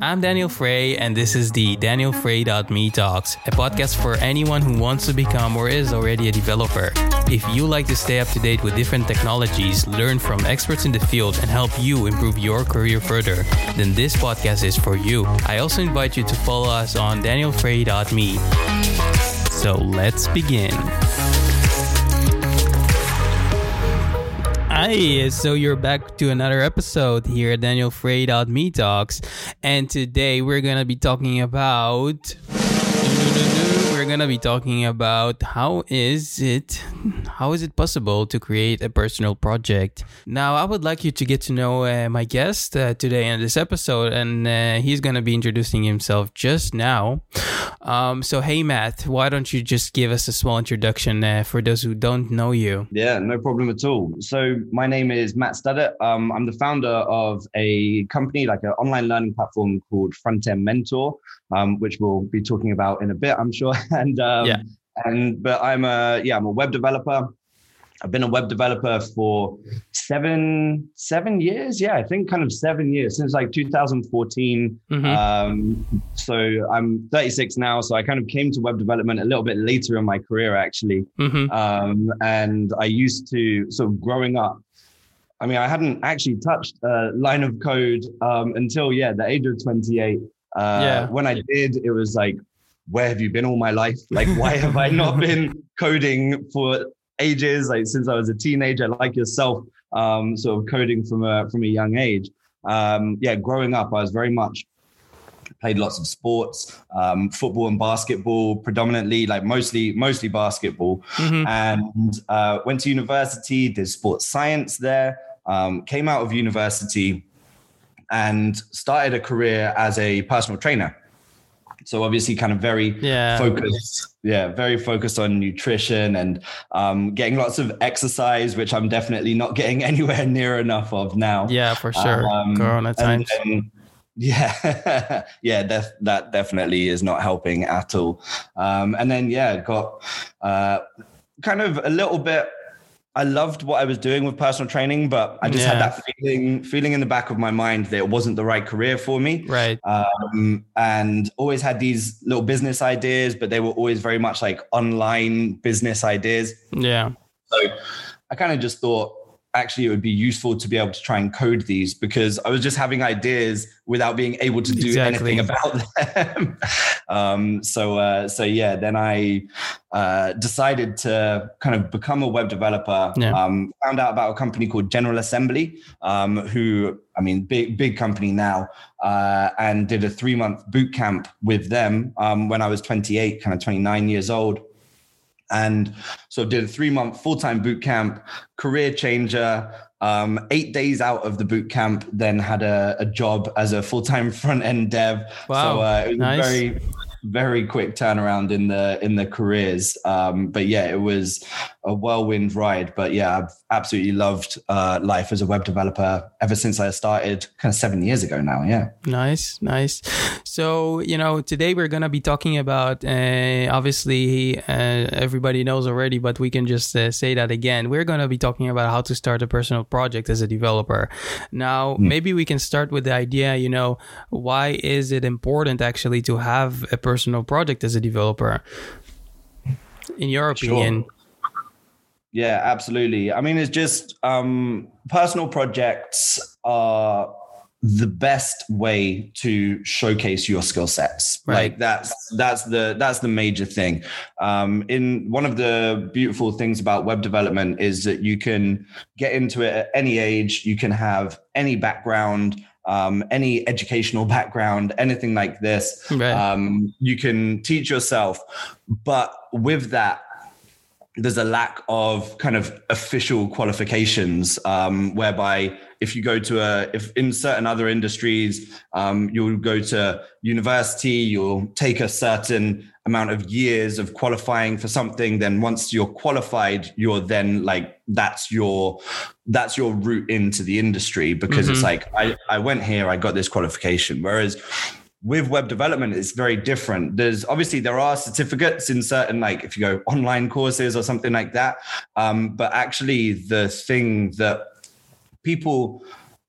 I'm Daniel Frey, and this is the Daniel Frey.me Talks, a podcast for anyone who wants to become or is already a developer. If you like to stay up to date with different technologies, learn from experts in the field, and help you improve your career further, then this podcast is for you. I also invite you to follow us on danielfrey.me. So let's begin. Hi, so you're back to another episode here at Daniel Frey.me Talks, and today we're gonna be talking about we're gonna be talking about how is it how is it possible to create a personal project. Now, I would like you to get to know uh, my guest uh, today in this episode, and uh, he's gonna be introducing himself just now. Um, so, hey, Matt, why don't you just give us a small introduction uh, for those who don't know you? Yeah, no problem at all. So, my name is Matt Studdert. Um, I'm the founder of a company, like an online learning platform called Front End Mentor, um, which we'll be talking about in a bit, I'm sure. And um, Yeah. and but I'm a yeah, I'm a web developer. I've been a web developer for seven seven years. Yeah, I think kind of seven years since like 2014. Mhm. Um, so I'm 36 now. So I kind of came to web development a little bit later in my career, actually. Mhm. Um, and I used to sort of growing up. I mean, I hadn't actually touched a line of code um, until yeah, the age of 28. Uh, Yeah. When I did, it was like, where have you been all my life? Like, why have I not been coding for ages? Like since I was a teenager, like yourself, um, sort of coding from a from a young age. Um, yeah, growing up, I was very much played lots of sports, um, football and basketball, predominantly, like mostly mostly basketball Mhm. and uh, went to university, did sports science there, um, came out of university and started a career as a personal trainer. So obviously kind of very Yeah. focused, yeah, very focused on nutrition and um, getting lots of exercise, which I'm definitely not getting anywhere near enough of now. Yeah, for sure. Um, Corona times. then- yeah, yeah, def- that definitely is not helping at all. Um, and then yeah, got uh, kind of a little bit. I loved what I was doing with personal training, but I just had that feeling, feeling in the back of my mind that it wasn't the right career for me. right. Um, and always had these little business ideas, but they were always very much like online business ideas. Yeah. So I kind of just thought actually it would be useful to be able to try and code these because I was just having ideas without being able to do Exactly. anything about them. um, so uh, so yeah, then I uh, decided to kind of become a web developer. Yeah. Um, found out about a company called General Assembly, um, who I mean big big company now, uh, and did a three month boot camp with them um, when I was 28, kind of 29 years old and so did a three month full time boot camp, career changer. Um, eight days out of the boot camp, then had a, a job as a full time front end dev. Wow, So uh, it was nice. a very very quick turnaround in the in the careers. Um, but yeah, it was a whirlwind ride. But yeah, I've absolutely loved uh, life as a web developer ever since I started, kind of seven years ago now. Yeah. Nice, nice. So, you know, today we're going to be talking about, uh, obviously, uh, everybody knows already, but we can just uh, say that again. We're going to be talking about how to start a personal project as a developer. Now, maybe we can start with the idea, you know, why is it important actually to have a personal project as a developer? In your Sure. Yeah, absolutely. I mean, it's just um, personal projects are the best way to showcase your skill sets. Right. Like that's that's the that's the major thing. Um, in one of the beautiful things about web development is that you can get into it at any age. You can have any background. Um, any educational background, anything like this, Right. um, you can teach yourself. But with that, there's a lack of kind of official qualifications um, whereby if you go to a if in certain other industries um, you'll go to university you'll take a certain amount of years of qualifying for something then once you're qualified you're then like that's your that's your route into the industry because it's Mhm. like I, I went here i got this qualification whereas with web development it's very different there's obviously there are certificates in certain like if you go online courses or something like that um, but actually the thing that people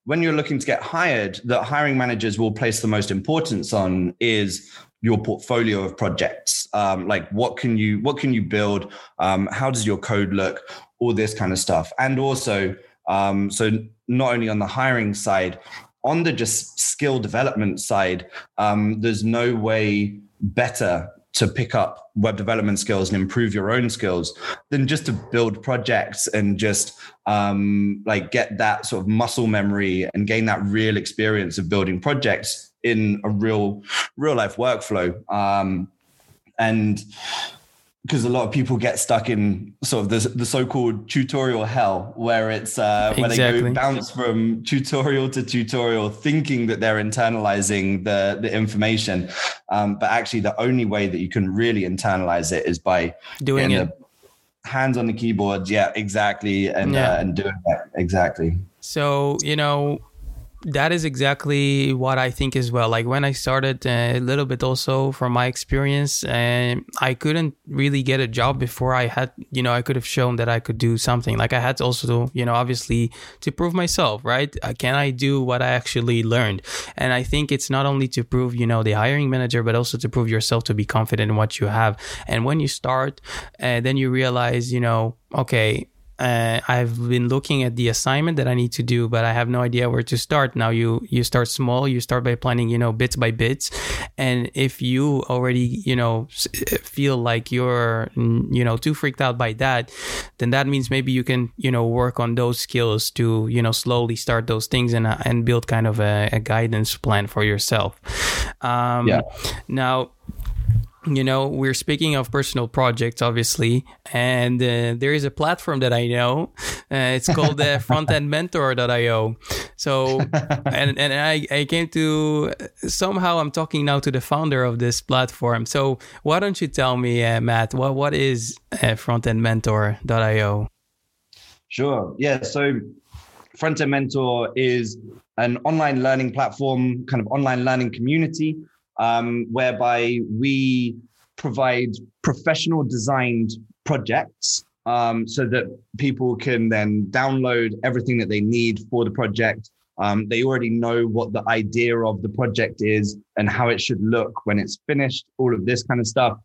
when you're looking to get hired, that hiring managers will place the most importance on is your portfolio of projects. Um, like what can you what can you build? Um, how does your code look? All this kind of stuff, and also um, so not only on the hiring side, on the just skill development side, um, there's no way better to pick up web development skills and improve your own skills than just to build projects and just um, like get that sort of muscle memory and gain that real experience of building projects in a real real life workflow. Um, and because a lot of people get stuck in sort of the, the so-called tutorial hell where it's uh, where exactly. they go bounce from tutorial to tutorial thinking that they're internalizing the, the information um, but actually the only way that you can really internalize it is by doing it hands on the keyboard yeah exactly and yeah. Uh, and doing that exactly so you know that is exactly what I think as well. Like when I started uh, a little bit also from my experience, and uh, I couldn't really get a job before I had, you know, I could have shown that I could do something. Like I had to also, you know, obviously to prove myself, right? Uh, can I do what I actually learned? And I think it's not only to prove, you know, the hiring manager, but also to prove yourself to be confident in what you have. And when you start, uh, then you realize, you know, okay, uh, I've been looking at the assignment that I need to do, but I have no idea where to start. Now you you start small. You start by planning, you know, bits by bits, and if you already, you know, feel like you're, you know, too freaked out by that, then that means maybe you can, you know, work on those skills to, you know, slowly start those things and and build kind of a, a guidance plan for yourself. Um, yeah. Now you know we're speaking of personal projects obviously and uh, there is a platform that i know uh, it's called the uh, frontendmentor.io so and and I, I came to somehow i'm talking now to the founder of this platform. So why don't you tell me uh, matt what what is uh, frontendmentor.io sure. Yeah so frontend mentor is an online learning platform kind of online learning community um, whereby we provide professional designed projects um, so that people can then download everything that they need for the project. Um, they already know what the idea of the project is and how it should look when it's finished, all of this kind of stuff.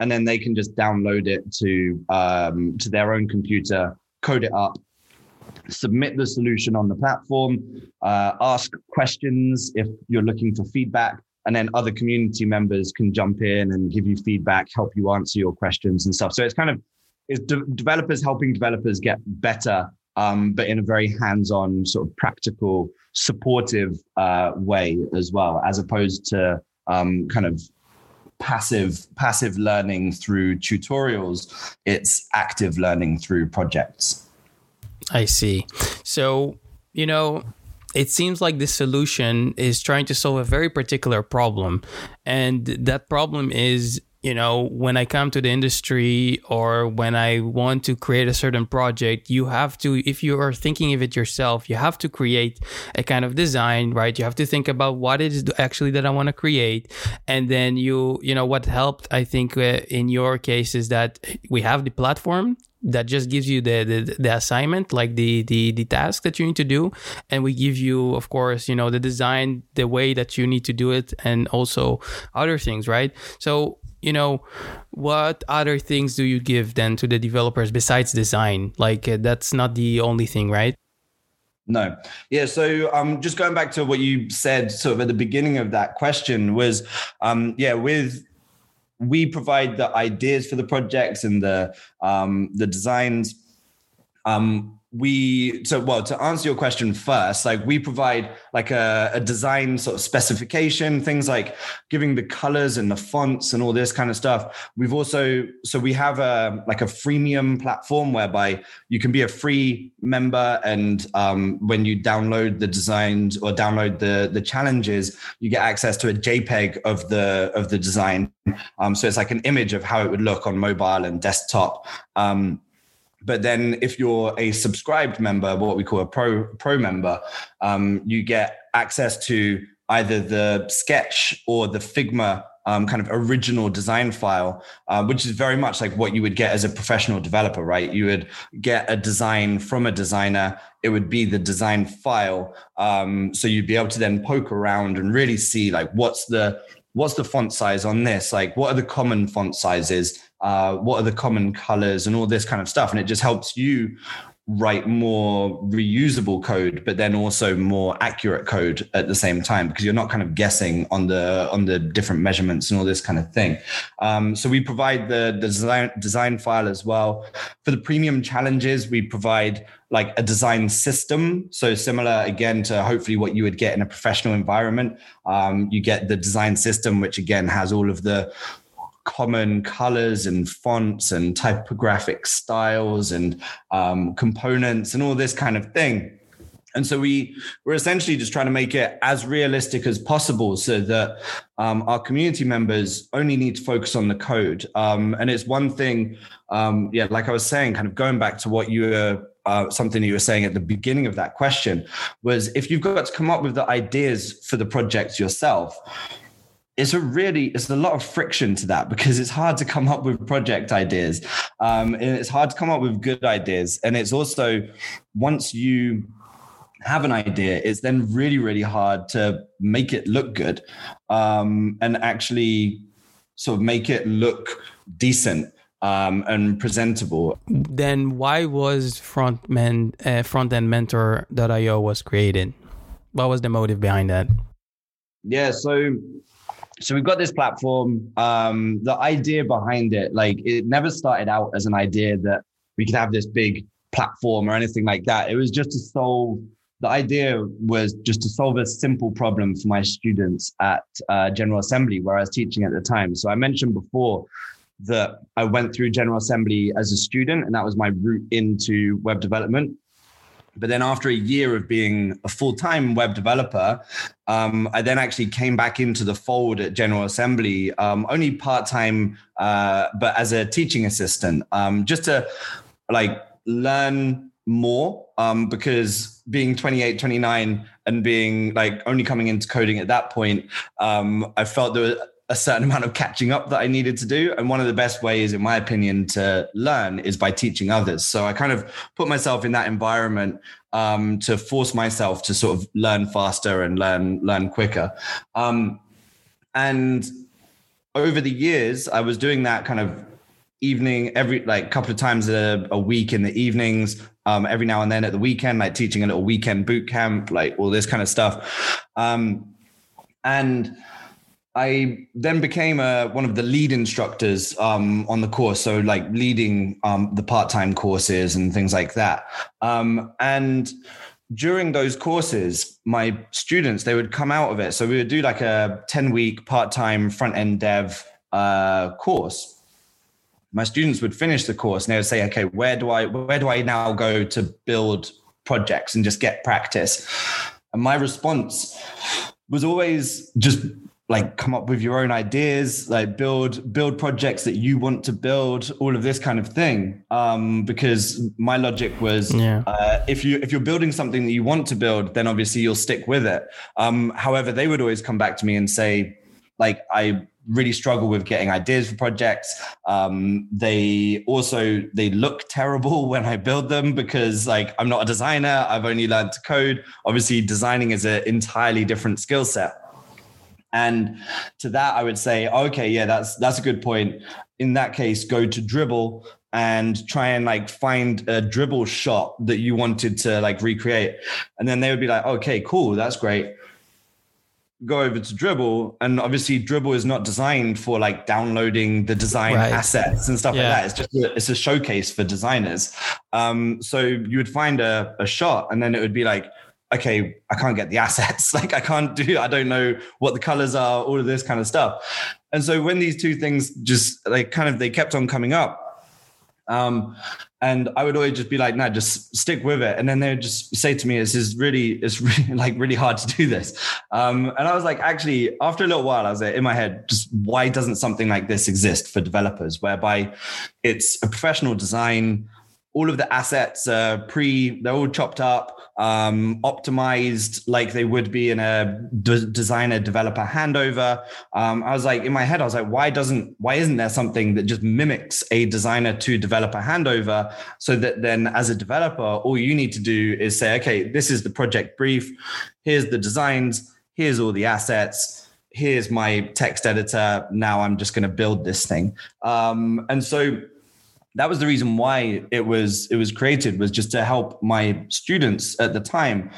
And then they can just download it to um, to their own computer, code it up, submit the solution on the platform, uh, ask questions if you're looking for feedback, and then other community members can jump in and give you feedback help you answer your questions and stuff. So it's kind of it's de- developers helping developers get better um, but in a very hands-on sort of practical supportive uh, way as well as opposed to um, kind of passive passive learning through tutorials. It's active learning through projects. I see. So you know it seems like this solution is trying to solve a very particular problem. And that problem is, you know, when I come to the industry or when I want to create a certain project, you have to, if you are thinking of it yourself, you have to create a kind of design, right? You have to think about what it is actually that I want to create. And then you, you know, what helped, I think, uh, in your case is that we have the platform that just gives you the, the, the assignment like the, the the task that you need to do and we give you of course you know the design the way that you need to do it and also other things right so you know what other things do you give then to the developers besides design like uh, that's not the only thing right no. Yeah. So um just going back to what you said sort of at the beginning of that question was um yeah, with we provide the ideas for the projects and the um, the designs. Um, we so well to answer your question first like we provide like a, a, design sort of specification things like giving the colors and the fonts and all this kind of stuff. We've also so we have a like a freemium platform whereby you can be a free member and um, when you download the designs or download the the challenges you get access to a jpeg of the of the design. Um, so it's like an image of how it would look on mobile and desktop. Um, but then if you're a subscribed member, what we call a pro pro member, um, you get access to either the sketch or the Figma um, kind of original design file, uh, which is very much like what you would get as a professional developer, right? You would get a design from a designer. It would be the design file. Um, so you'd be able to then poke around and really see like what's the what's the font size on this? Like what are the common font sizes? Uh, what are the common colors and all this kind of stuff? And it just helps you write more reusable code but then also more accurate code at the same time because you're not kind of guessing on the on the different measurements and all this kind of thing. Um, so we provide the, design design file as well. For the premium challenges we provide like a design system. So similar again to hopefully what you would get in a professional environment. Um, you get the design system which again has all of the common colors and fonts and typographic styles and um, components and all this kind of thing. And so we we're essentially just trying to make it as realistic as possible, so that um, our community members only need to focus on the code. Um, and it's one thing, um, yeah, like I was saying, kind of going back to what you were uh, something you were saying at the beginning of that question was if you've got to come up with the ideas for the project yourself it's a really it's a lot of friction to that because it's hard to come up with project ideas. Um, and it's hard to come up with good ideas. And it's also once you have an idea it's then really really hard to make it look good um, and actually sort of make it look decent um, and presentable. Then why was frontman uh, frontendmentor.io was created? What was the motive behind that? Yeah so so we've got this platform. Um, the idea behind it, like it never started out as an idea that we could have this big platform or anything like that. It was just to solve. The idea was just to solve a simple problem for my students at uh, General Assembly, where I was teaching at the time. So I mentioned before that I went through General Assembly as a student, and that was my route into web development. But then after a year of being a full time web developer, um, I then actually came back into the fold at General Assembly, um, only part time, uh, but as a teaching assistant, um, just to like learn more um, because being 28 29 and being like only coming into coding at that point um, i felt there was a certain amount of catching up that I needed to do. And one of the best ways, in my opinion, to learn is by teaching others. So I kind of put myself in that environment um, to force myself to sort of learn faster and learn learn quicker. Um, and over the years, I was doing that kind of evening every like couple of times a, a week in the evenings um, every now and then at the weekend like teaching a little weekend boot camp like all this kind of stuff um, and I then became a, one of the lead instructors um, on the course, so like leading um, the part-time courses and things like that. Um, and during those courses, my students they would come out of it. So we would do like a ten-week part-time front-end dev uh, course. My students would finish the course and they would say, "Okay, where do I where do I now go to build projects and just get practice?" And my response was always just like come up with your own ideas like build build projects that you want to build all of this kind of thing. Um, because my logic was yeah. uh, if you if you're building something that you want to build then obviously you'll stick with it. Um, however they would always come back to me and say like i really struggle with getting ideas for projects. Um, they also they look terrible when i build them because like i'm not a designer. I've only learned to code. Obviously designing is an entirely different skill set and to that, I would say, okay, yeah, that's that's a good point. In that case, go to Dribbble and try and like find a Dribbble shot that you wanted to like recreate. And then they would be like, okay, cool, that's great. Go over to Dribbble. and obviously Dribbble is not designed for like downloading the design right. assets and stuff yeah. like that. It's just a, it's a showcase for designers. Um, so you would find a, a shot, and then it would be like, okay, I can't get the assets. Like I can't do, I don't know what the colors are, all of this kind of stuff. And so when these two things just like kind of they kept on coming up. Um, and I would always just be like, no, just stick with it. And then they would just say to me, this is really, it's really like really hard to do this. Um, and I was like, actually, after a little while, I was like, in my head, just why doesn't something like this exist for developers, whereby it's a professional design all of the assets are pre they're all chopped up um, optimized like they would be in a d- designer developer handover. Um, i was like in my head i was like why doesn't why isn't there something that just mimics a designer to developer handover so that then as a developer all you need to do is say okay this is the project brief. Here's the designs. Here's all the assets. Here's my text editor. Now i'm just going to build this thing. Um, and so that was the reason why it was it was created was just to help my students at the time.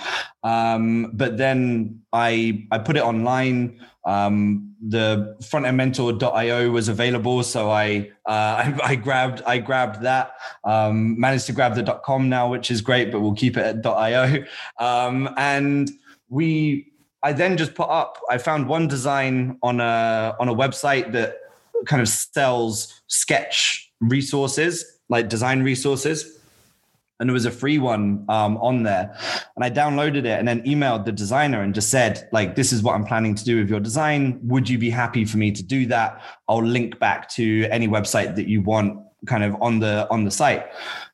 Um, but then i i put it online. Um, the frontendmentor.io was available so I, uh, I, I grabbed i grabbed that. Um, managed to grab the com now which is great but we'll keep it at io um, and we i then just put up i found one design on a on a website that kind of sells sketch resources, like design resources. And there was a free one um, on there. And I downloaded it and then emailed the designer and just said, like, this is what I'm planning to do with your design. Would you be happy for me to do that? I'll link back to any website that you want kind of on the on the site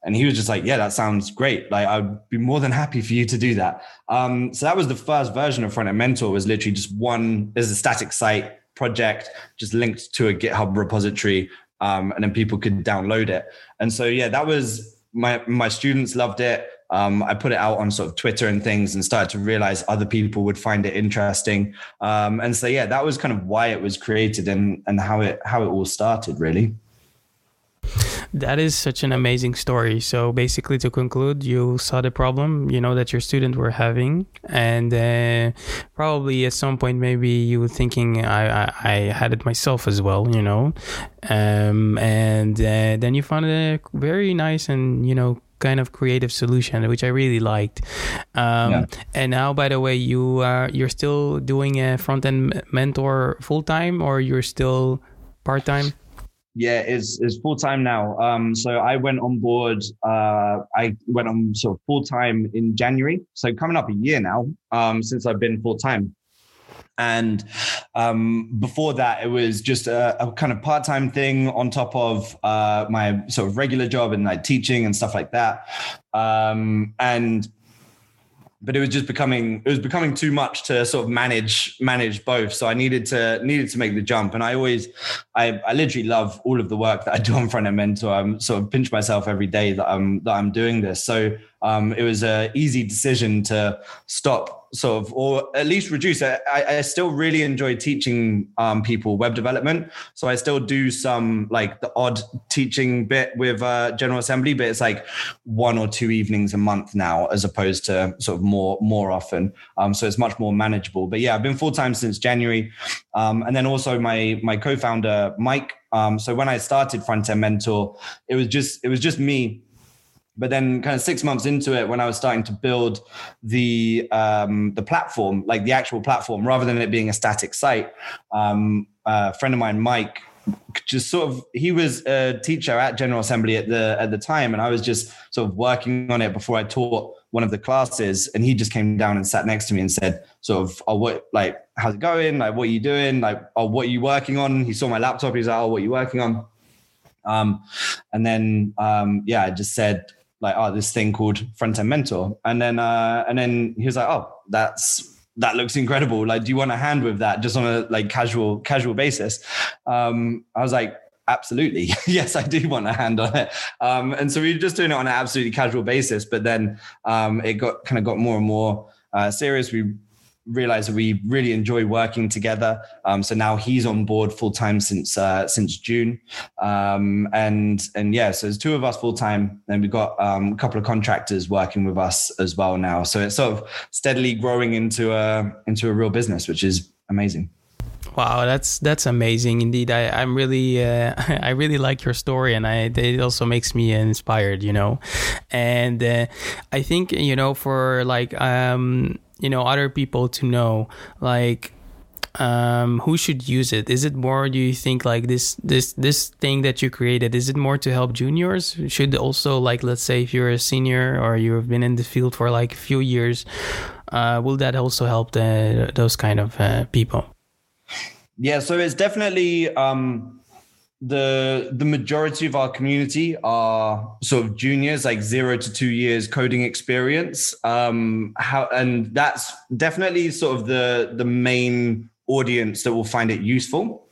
and he was just like yeah that sounds great like i'd be more than happy for you to do that um, so that was the first version of front end mentor was literally just one there's a static site project just linked to a github repository um, and then people could download it. And so yeah, that was my my students loved it. Um, I put it out on sort of Twitter and things, and started to realize other people would find it interesting. Um, and so yeah, that was kind of why it was created and and how it how it all started really. That is such an amazing story. So basically, to conclude, you saw the problem, you know, that your student were having, and uh, probably at some point, maybe you were thinking, I, I, I had it myself as well, you know, um, and uh, then you found a very nice and you know kind of creative solution, which I really liked. Um, yeah. And now, by the way, you are you're still doing a front end mentor full time, or you're still part time? Yeah, is is full time now. Um, so I went on board. Uh, I went on sort of full time in January. So coming up a year now um, since I've been full time. And um, before that, it was just a, a kind of part time thing on top of uh, my sort of regular job and like teaching and stuff like that. Um, and but it was just becoming it was becoming too much to sort of manage manage both. So i needed to needed to make the jump. And i always i, I literally love all of the work that i do on front end mentor. I'm sort of pinch myself every day that i'm that i'm doing this. So um, it was an easy decision to stop sort of or at least reduce i, I still really enjoy teaching um, people web development. So i still do some like the odd teaching bit with uh, general assembly but it's like one or two evenings a month now as opposed to sort of more more often. Um, so it's much more manageable. But yeah i've been full-time since january. Um, and then also my my co-founder mike. Um, so when i started front end mentor it was just it was just me but then, kind of six months into it, when I was starting to build the um, the platform, like the actual platform, rather than it being a static site, um, a friend of mine, Mike, just sort of he was a teacher at General Assembly at the at the time, and I was just sort of working on it before I taught one of the classes, and he just came down and sat next to me and said, sort of, oh, what like how's it going? Like, what are you doing? Like, oh, what are you working on? He saw my laptop. He's like, oh, what are you working on? Um, and then um, yeah, I just said like, oh, this thing called Front End Mentor. And then, uh, and then he was like, oh, that's, that looks incredible. Like, do you want a hand with that just on a like casual, casual basis? Um, I was like, absolutely. yes, I do want a hand on it. Um, and so we were just doing it on an absolutely casual basis, but then um, it got kind of got more and more uh, serious. We realized that we really enjoy working together. Um, so now he's on board full time since uh, since June, um, and and yeah, so there's two of us full time, and we've got um, a couple of contractors working with us as well now. So it's sort of steadily growing into a into a real business, which is amazing. Wow, that's that's amazing indeed. I I'm really uh, I really like your story, and I it also makes me inspired, you know. And uh, I think you know for like um you know other people to know like um, who should use it? Is it more? Do you think like this this this thing that you created? Is it more to help juniors? Should also like let's say if you're a senior or you've been in the field for like a few years, uh, will that also help the, those kind of uh, people? Yeah, so it's definitely um, the the majority of our community are sort of juniors like zero to two years coding experience. Um how and that's definitely sort of the the main audience that will find it useful.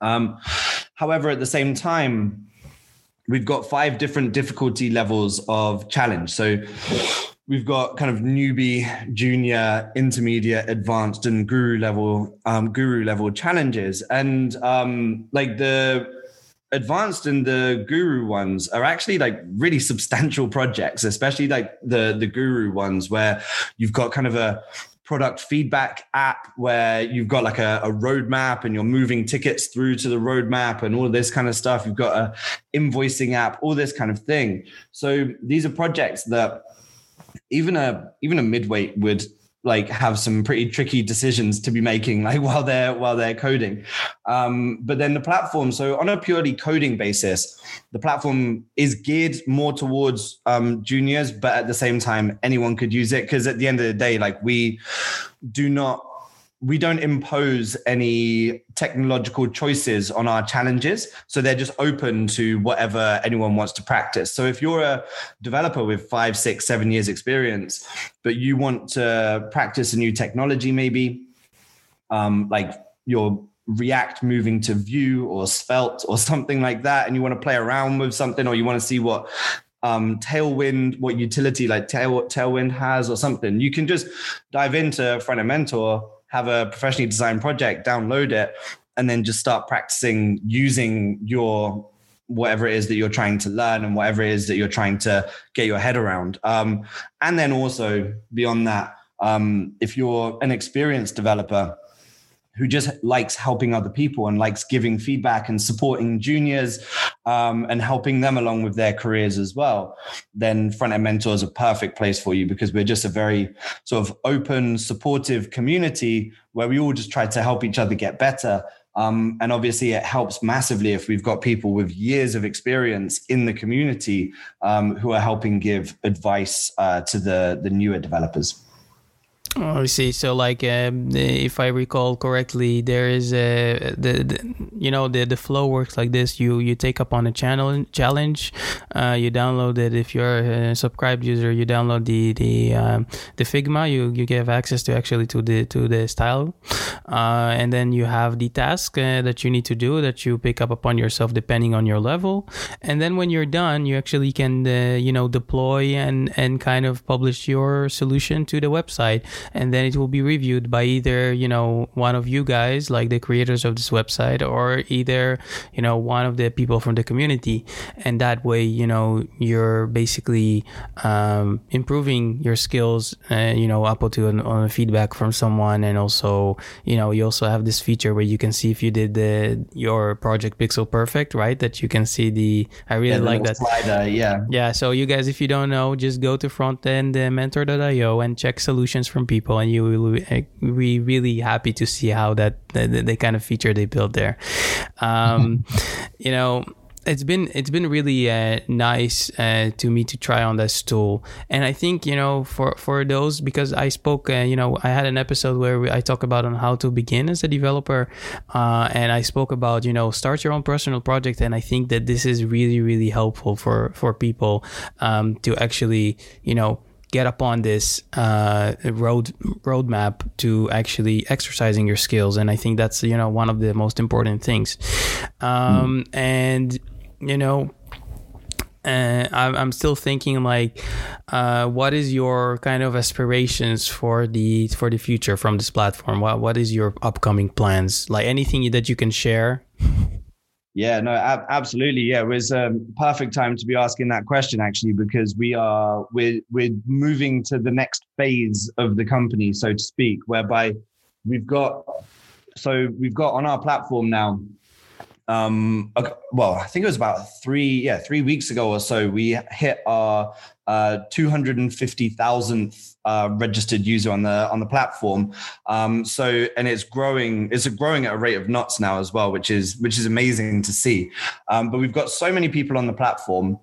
Um however at the same time we've got five different difficulty levels of challenge. So we've got kind of newbie, junior, intermediate, advanced, and guru level um, guru level challenges, and um, like the advanced and the guru ones are actually like really substantial projects especially like the the guru ones where you've got kind of a product feedback app where you've got like a, a roadmap and you're moving tickets through to the roadmap and all this kind of stuff. You've got a invoicing app all this kind of thing. So these are projects that even a even a midweight would like have some pretty tricky decisions to be making like while they're while they're coding. Um, but then the platform so on a purely coding basis the platform is geared more towards um, juniors but at the same time anyone could use it because at the end of the day like we do not we don't impose any technological choices on our challenges. So they're just open to whatever anyone wants to practice. So if you're a developer with five, six, seven years experience, but you want to practice a new technology, maybe um, like your React moving to Vue or Svelte or something like that, and you want to play around with something, or you want to see what um, Tailwind, what utility like Tail, Tailwind has or something, you can just dive into Front End Mentor have a professionally designed project, download it, and then just start practicing using your whatever it is that you're trying to learn and whatever it is that you're trying to get your head around. Um, and then also beyond that, um, if you're an experienced developer, who just likes helping other people and likes giving feedback and supporting juniors um, and helping them along with their careers as well, then Front End Mentor is a perfect place for you because we're just a very sort of open, supportive community where we all just try to help each other get better. Um, and obviously, it helps massively if we've got people with years of experience in the community um, who are helping give advice uh, to the, the newer developers. Oh, I see. So, like, um, if I recall correctly, there is a the, the, you know the the flow works like this. You you take up on a channel challenge, uh, you download it. If you're a subscribed user, you download the the um, the Figma. You you give access to actually to the to the style, uh, and then you have the task uh, that you need to do that you pick up upon yourself depending on your level. And then when you're done, you actually can uh, you know deploy and and kind of publish your solution to the website and then it will be reviewed by either you know one of you guys like the creators of this website or either you know one of the people from the community. And that way you know you're basically um, improving your skills uh, you know up to an, on feedback from someone. And also you know you also have this feature where you can see if you did the your project pixel perfect right? That you can see the i really yeah, like that. slider, yeah. Yeah so you guys if you don't know just go to frontendmentor.io and check solutions from people, and you will be really happy to see how that the, the kind of feature they built there. Um, you know it's been it's been really uh, nice uh, to me to try on this tool and i think you know for for those because i spoke uh, you know i had an episode where we, i talk about on how to begin as a developer uh, and i spoke about you know start your own personal project and i think that this is really really helpful for for people um, to actually you know get upon this uh, road roadmap to actually exercising your skills and i think that's you know one of the most important things um, mm. and you know uh, I'm still thinking like, uh, what is your kind of aspirations for the for the future from this platform? What what is your upcoming plans? Like anything that you can share? Yeah, no, ab- absolutely. Yeah, it was a um, perfect time to be asking that question actually, because we are we're we're moving to the next phase of the company, so to speak, whereby we've got so we've got on our platform now um well i think it was about three yeah three weeks ago or so we hit our uh 250000th uh, registered user on the on the platform. Um so and it's growing it's growing at a rate of knots now as well which is which is amazing to see. Um but we've got so many people on the platform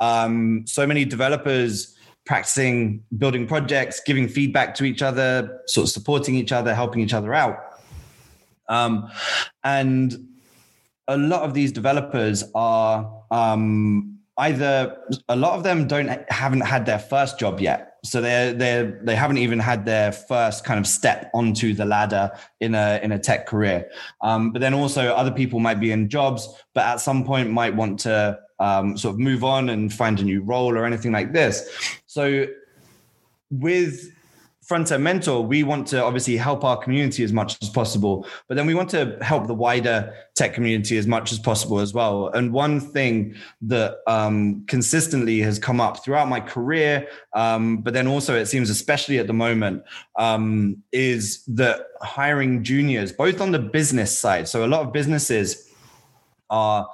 um so many developers practicing building projects giving feedback to each other sort of supporting each other helping each other out. Um and a lot of these developers are um, either a lot of them don't haven't had their first job yet so they they they haven't even had their first kind of step onto the ladder in a in a tech career. Um, but then also other people might be in jobs but at some point might want to um, sort of move on and find a new role or anything like this. So with front end mentor we want to obviously help our community as much as possible but then we want to help the wider tech community as much as possible as well. And one thing that um, consistently has come up throughout my career um, but then also it seems especially at the moment um, is that hiring juniors both on the business side so a lot of businesses are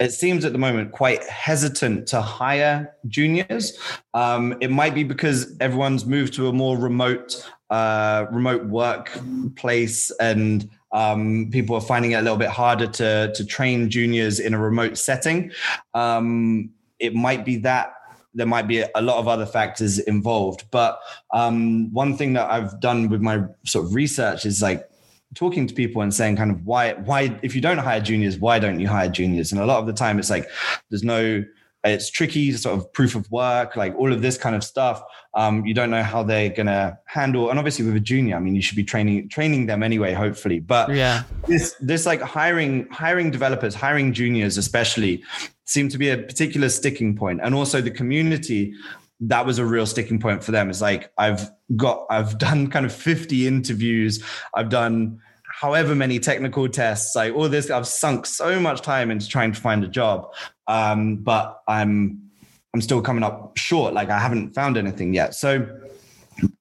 it seems at the moment quite hesitant to hire juniors. Um, it might be because everyone's moved to a more remote uh, remote workplace and um, people are finding it a little bit harder to to train juniors in a remote setting. Um, it might be that there might be a lot of other factors involved, but um, one thing that I've done with my sort of research is like talking to people and saying kind of why why if you don't hire juniors why don't you hire juniors? And a lot of the time it's like there's no it's tricky sort of proof of work like all of this kind of stuff. Um, you don't know how they're gonna handle and obviously with a junior i mean you should be training training them anyway hopefully. But yeah. this this like hiring hiring developers hiring juniors especially seem to be a particular sticking point. And also the community that was a real sticking point for them. It's like I've got I've done kind of 50 interviews, I've done however many technical tests, like all this, I've sunk so much time into trying to find a job. Um, but I'm I'm still coming up short. Like I haven't found anything yet. So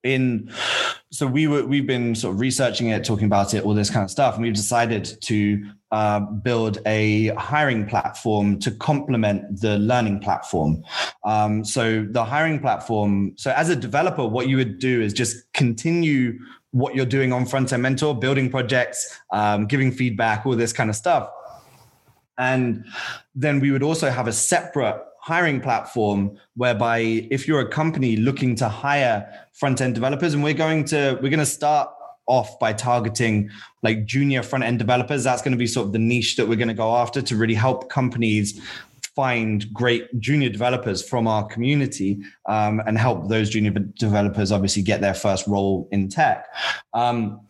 in so we were we've been sort of researching it talking about it all this kind of stuff and we've decided to uh, build a hiring platform to complement the learning platform. Um, so the hiring platform so as a developer what you would do is just continue what you're doing on front end mentor building projects um, giving feedback all this kind of stuff. And then we would also have a separate hiring platform whereby if you're a company looking to hire front end developers, and we're going to we're going to start off by targeting like junior front end developers. That's going to be sort of the niche that we're going to go after to really help companies find great junior developers from our community um, and help those junior developers obviously get their first role in tech. Um,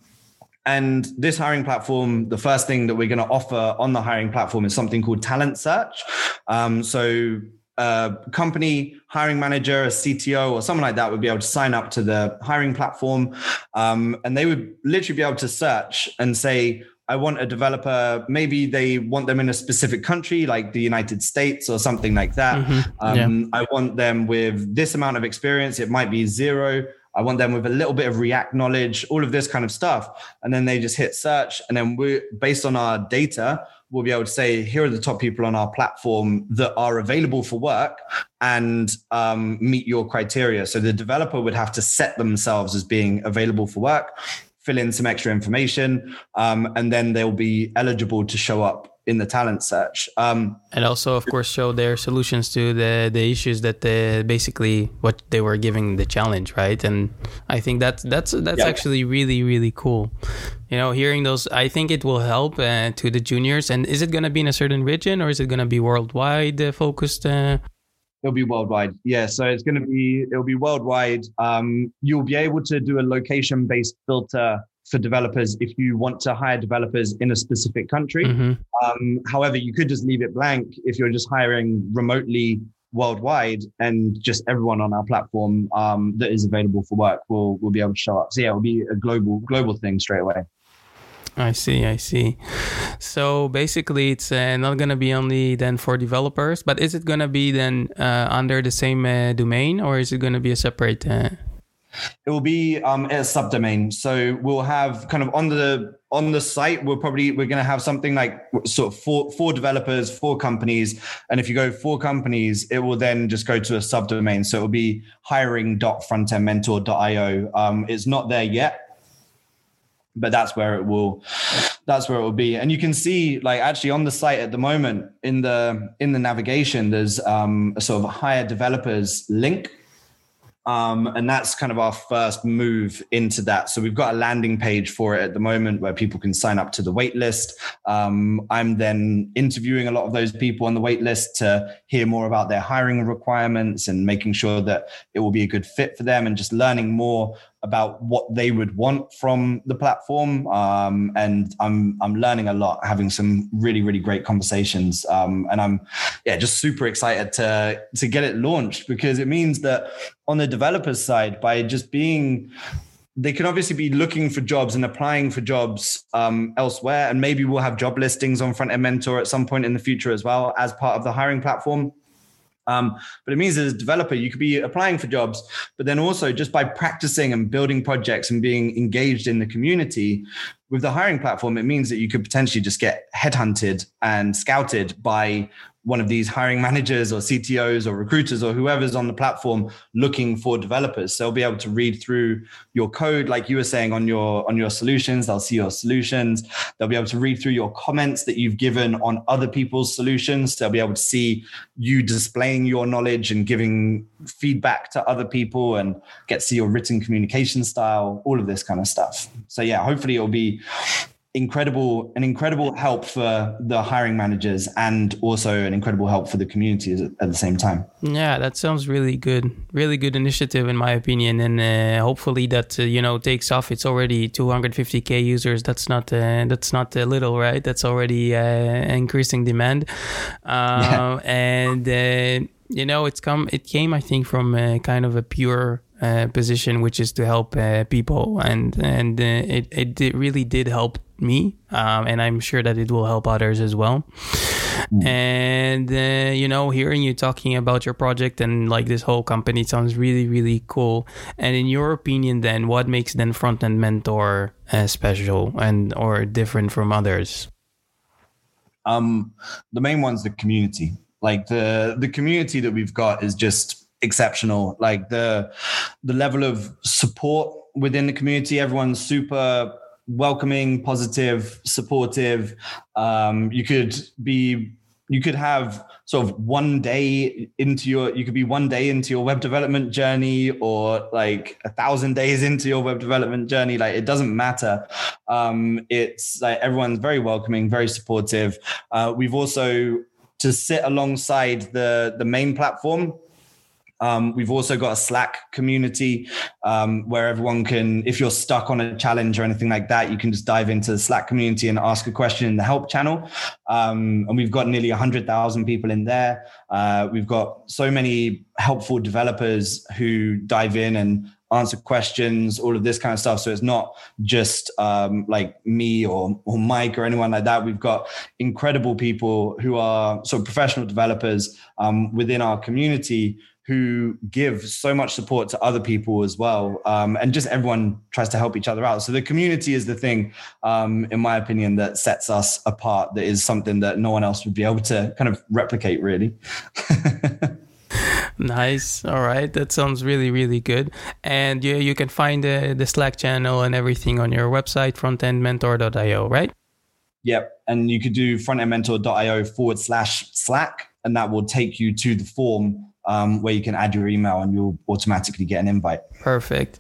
and this hiring platform, the first thing that we're going to offer on the hiring platform is something called Talent Search. Um, so a company hiring manager, a CTO, or someone like that would be able to sign up to the hiring platform, um, and they would literally be able to search and say, "I want a developer." Maybe they want them in a specific country, like the United States or something like that. Mm-hmm. Um, yeah. I want them with this amount of experience. It might be zero. I want them with a little bit of React knowledge, all of this kind of stuff. And then they just hit search. And then we based on our data, we'll be able to say, here are the top people on our platform that are available for work and um, meet your criteria. So the developer would have to set themselves as being available for work, fill in some extra information, um, and then they'll be eligible to show up in the talent search. Um, and also, of course, show their solutions to the the issues that they basically what they were giving the challenge, right? And I think that's that's that's yeah. actually really really cool. You know, hearing those, I think it will help uh, to the juniors. And is it going to be in a certain region or is it going to be worldwide uh, focused? Uh? It'll be worldwide. Yeah. So it's going to be, it'll be worldwide. Um, you'll be able to do a location based filter for developers if you want to hire developers in a specific country. Mm-hmm. Um, however, you could just leave it blank if you're just hiring remotely worldwide and just everyone on our platform um, that is available for work will will be able to show up. So yeah, it'll be a global global thing straight away. I see, I see. So basically, it's uh, not going to be only then for developers, but is it going to be then uh, under the same uh, domain, or is it going to be a separate? It will be um, a subdomain. So we'll have kind of on the on the site, we're probably we're going to have something like sort of for for developers, for companies, and if you go for companies, it will then just go to a subdomain. So it will be hiring.frontendmentor.io. Um, it's not there yet but that's where it will that's where it will be and you can see like actually on the site at the moment in the in the navigation there's um, a sort of hire developers link Um, and that's kind of our first move into that. So we've got a landing page for it at the moment where people can sign up to the wait list. Um, I'm then interviewing a lot of those people on the wait list to hear more about their hiring requirements and making sure that it will be a good fit for them and just learning more about what they would want from the platform. Um, and I'm I'm learning a lot, having some really really great conversations. Um, and I'm yeah just super excited to to get it launched because it means that on the developers side, by just being they can obviously be looking for jobs and applying for jobs um, elsewhere. And maybe we'll have job listings on Front End Mentor at some point in the future as well as part of the hiring platform. Um, but it means as a developer, you could be applying for jobs, but then also just by practicing and building projects and being engaged in the community with the hiring platform, it means that you could potentially just get headhunted and scouted by one of these hiring managers or CTOs or recruiters or whoever's on the platform looking for developers. So they'll be able to read through your code, like you were saying on your on your solutions. They'll see your solutions. They'll be able to read through your comments that you've given on other people's solutions. They'll be able to see you displaying your knowledge and giving feedback to other people and get to see your written communication style, all of this kind of stuff. So yeah, hopefully it'll be incredible an incredible help for the hiring managers and also an incredible help for the community at the same time. Yeah that sounds really good. Really good initiative in my opinion. And uh, hopefully that uh, you know takes off. It's already 250k users. That's not uh, that's not a little right? That's already uh, increasing demand. Yeah. Uh, and uh, you know it's come it came i think from a kind of a pure uh, position, which is to help uh, people, and and uh, it it really did help me, um, and I'm sure that it will help others as well. Mm. And uh, you know, hearing you talking about your project and like this whole company sounds really really cool. And in your opinion, then what makes then front end mentor uh, special and or different from others? Um, the main one's the community. Like the the community that we've got is just exceptional. Like the the level of support within the community, everyone's super welcoming, positive, supportive. Um, you could be you could have sort of one day into your you could be one day into your web development journey or like a thousand days into your web development journey. Like it doesn't matter. Um, it's like everyone's very welcoming very supportive. Uh, we've also to sit alongside the the main platform um, we've also got a Slack community um, where everyone can, if you're stuck on a challenge or anything like that, you can just dive into the Slack community and ask a question in the help channel. Um, and we've got nearly 100,000 people in there. Uh, we've got so many helpful developers who dive in and answer questions, all of this kind of stuff. So it's not just um, like me or, or Mike or anyone like that. We've got incredible people who are sort of professional developers um, within our community who give so much support to other people as well. Um, and just everyone tries to help each other out. So the community is the thing, um, in my opinion, that sets us apart. That is something that no one else would be able to kind of replicate, really. nice. All right. That sounds really, really good. And you, you can find the, the Slack channel and everything on your website, frontendmentor.io, right? Yep. And you could do frontendmentor.io forward slash Slack, and that will take you to the form um, where you can add your email and you'll automatically get an invite. Perfect.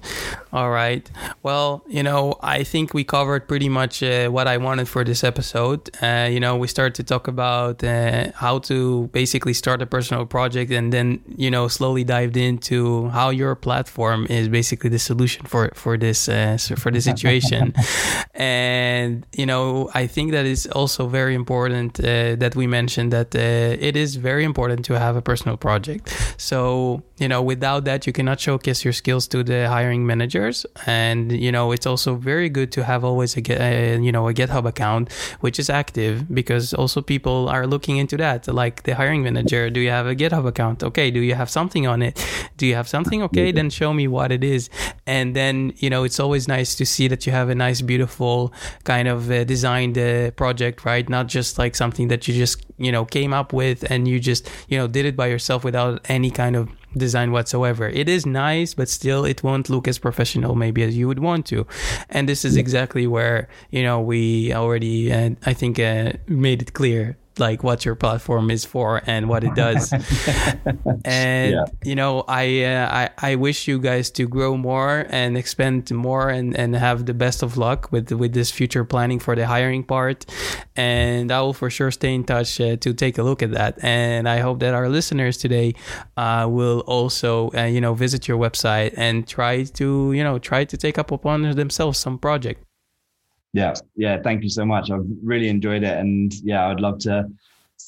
All right. Well, you know, I think we covered pretty much uh, what I wanted for this episode. Uh, you know, we started to talk about uh, how to basically start a personal project and then, you know, slowly dived into how your platform is basically the solution for, for this, uh, for this situation. and, you know, I think that is also very important uh, that we mentioned that uh, it is very important to have a personal project. So, you know, without that, you cannot showcase your skills to the hiring managers. And, you know, it's also very good to have always a, a you know, a GitHub account, which is active because also people are looking into that. Like the hiring manager, do you have a GitHub account? Okay. Do you have something on it? Do you have something? Okay. Then show me what it is. And then, you know, it's always nice to see that you have a nice, beautiful kind of uh, designed uh, project, right? Not just like something that you just, you know, came up with and you just, you know, did it by yourself without any kind of design whatsoever. It is nice, but still it won't look as professional maybe as you would want to. And this is exactly where, you know, we already, uh, I think, uh, made it clear like what your platform is for and what it does. and yeah. you know, I, uh, I I wish you guys to grow more and expand more and and have the best of luck with with this future planning for the hiring part. And I will for sure stay in touch uh, to take a look at that. And I hope that our listeners today uh, will also uh, you know visit your website and try to you know try to take up upon themselves some project. Yeah, yeah. Thank you so much. I've really enjoyed it, and yeah, I'd love to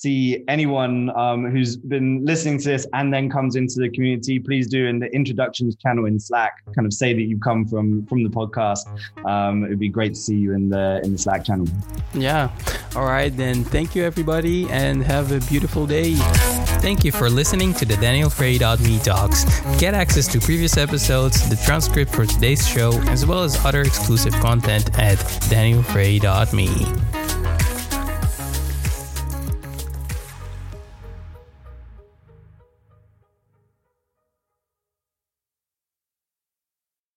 see anyone um, who's been listening to this and then comes into the community, please do in the introductions channel in Slack, kind of say that you come from from the podcast. Um, it'd be great to see you in the in the Slack channel. Yeah. All right then. Thank you everybody, and have a beautiful day. Thank you for listening to the Daniel Frey.me talks. Get access to previous episodes, the transcript for today's show, as well as other exclusive content at danielfrey.me.